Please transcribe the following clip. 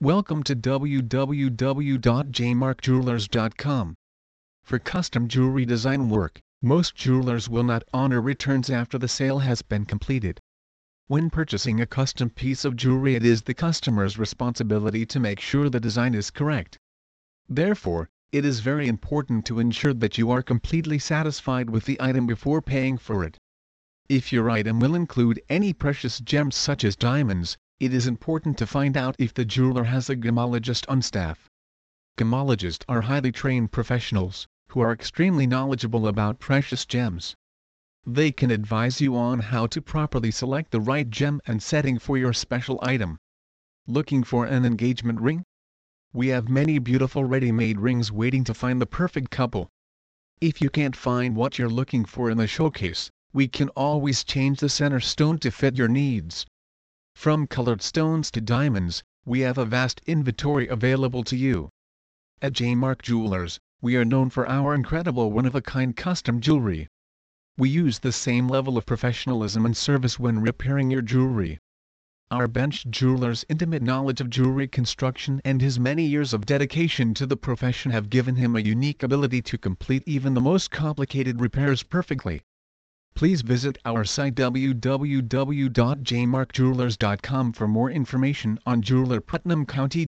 Welcome to www.jmarkjewelers.com. For custom jewelry design work, most jewelers will not honor returns after the sale has been completed. When purchasing a custom piece of jewelry it is the customer's responsibility to make sure the design is correct. Therefore, it is very important to ensure that you are completely satisfied with the item before paying for it. If your item will include any precious gems such as diamonds, it is important to find out if the jeweler has a gemologist on staff. Gemologists are highly trained professionals, who are extremely knowledgeable about precious gems. They can advise you on how to properly select the right gem and setting for your special item. Looking for an engagement ring? We have many beautiful ready-made rings waiting to find the perfect couple. If you can't find what you're looking for in the showcase, we can always change the center stone to fit your needs. From colored stones to diamonds, we have a vast inventory available to you. At J Mark Jewelers, we are known for our incredible one-of-a-kind custom jewelry. We use the same level of professionalism and service when repairing your jewelry. Our bench jeweler's intimate knowledge of jewelry construction and his many years of dedication to the profession have given him a unique ability to complete even the most complicated repairs perfectly please visit our site www.jmarkjewelers.com for more information on Jeweler Putnam County